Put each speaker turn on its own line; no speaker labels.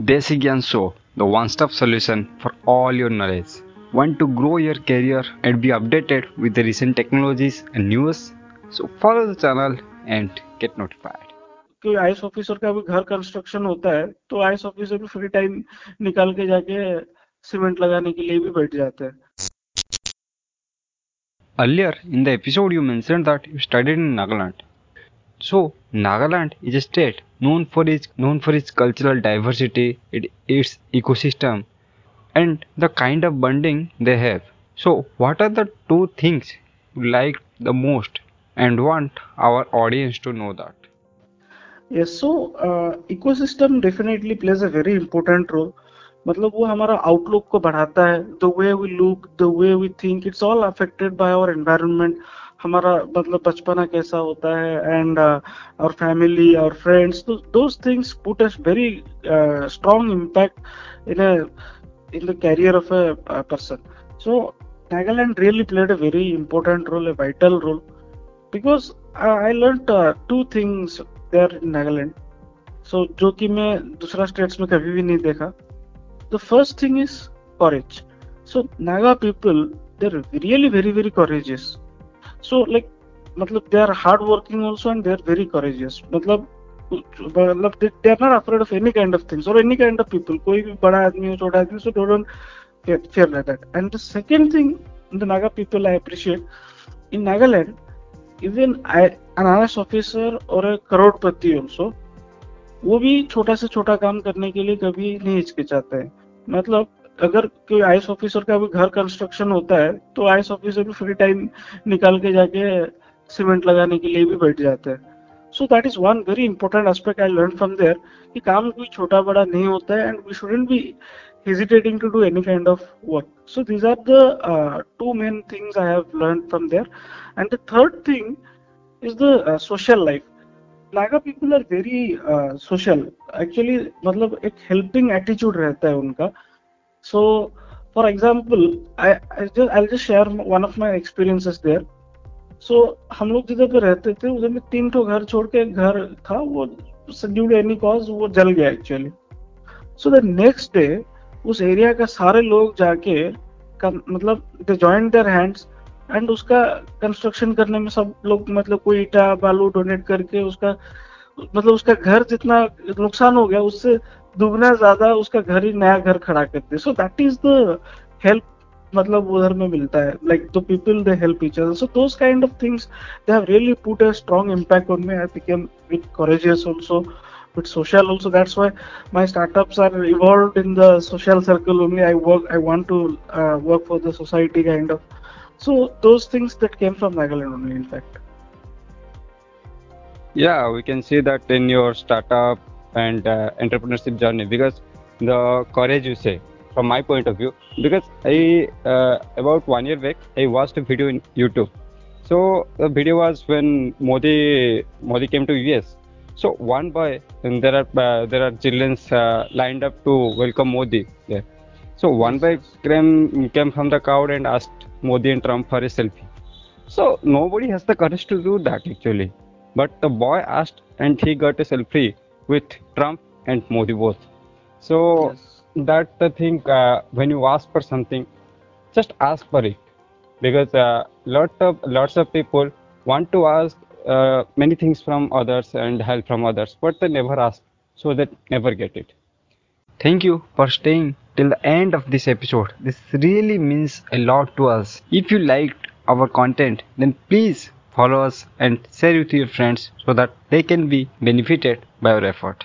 Desi Gyan the one-stop solution for all your knowledge. Want to grow your career and be updated with the recent technologies and news? So follow the channel and get notified.
कि IAS officer का भी घर construction होता है तो IAS officer भी free time निकाल के जाके सीमेंट लगाने के लिए भी बैठ जाते हैं
Earlier in the episode, you mentioned that you studied in Nagaland. So Nagaland is a state known for its known for its cultural diversity, its ecosystem, and the kind of bonding they have. So what are the two things you like the most and want our audience to know that?
Yes, so uh, ecosystem definitely plays a very important role मतलब वो हमारा outlook को बढ़ाता है। The way we look the way we think it's all affected by our environment हमारा मतलब बचपना कैसा होता है and our family our friends तो those things put us very strong impact in in the career of a person so Nagaland really played a very important role role, because uh, I learned uh, two things there in Nagaland. So जो कि मैं दूसरा states में कभी भी नहीं देखा। The first thing is courage so naga people they're really very very courageous so like मतलब they are hard working also and they are very courageous मतलब मतलब they, they are not afraid of any kind of things or any kind of people कोई भी बड़ा आदमी हो छोटा आदमी so they don't fear, like that and the second thing the naga people i appreciate in nagaland even I, an IAS officer or a Crorepati also वो भी छोटा से छोटा काम करने के लिए कभी नहीं हिचकिचाते हैं मतलब अगर कोई आईएस ऑफिसर का भी घर कंस्ट्रक्शन होता है तो आईएस ऑफिसर भी फ्री टाइम निकाल के जाके सीमेंट लगाने के लिए भी बैठ जाते हैं। So that is one very important aspect I learn from there कि काम कोई छोटा बड़ा नहीं होता है and we shouldn't be do any kind of work. So these are the uh, two main things i have learned from there. And the third thing is the uh, social life. Naga people are very social actually मतलब एक helping attitude रहता है उनका। So for example I I just share one of my experiences there सो हम लोग जिधर पे रहते थे, उधर में तीन ठो घर छोड़ के घर था, वो ड्यू एनी कॉज वो जल गया actually so the next day उस एरिया का सारे लोग जाके मतलब they joined their hands and उसका कंस्ट्रक्शन करने में सब लोग मतलब कोई ईटा, बालू डोनेट करके उसका मतलब उसका घर जितना नुकसान हो गया, उससे दुगना ज़्यादा उसका घर ही नया घर खड़ा करते so that is the help मतलब उधर में मिलता है। Like the people they help each other so those kind of things they have really put a strong impact on me I became with courageous also with social also that's why my startups are involved in the social circle only I work I want to work for the society kind of so those things that came from Nagaland only in fact
Yeah, we can see that in your startup and uh, entrepreneurship journey because the courage you say from my point of view because I uh, about one year back I watched a video in YouTube. So the video was when Modi Modi came to US. So one boy and there are uh, there are children uh, lined up to welcome Modi there. So one boy came came from the crowd and asked Modi and Trump for a selfie. So nobody has the courage to do that actually. But the boy asked and he got a selfie with Trump and Modi both. So
yes.
that the thing uh, when you ask for something, just ask for it because uh, lot of lots of people want to ask uh, many things from others and help from others, but they never ask, so they never get it. Thank you for staying till the end of this episode. This really means a lot to us. If you liked our content, then please follow us and share with your friends so that they can be benefited by our effort.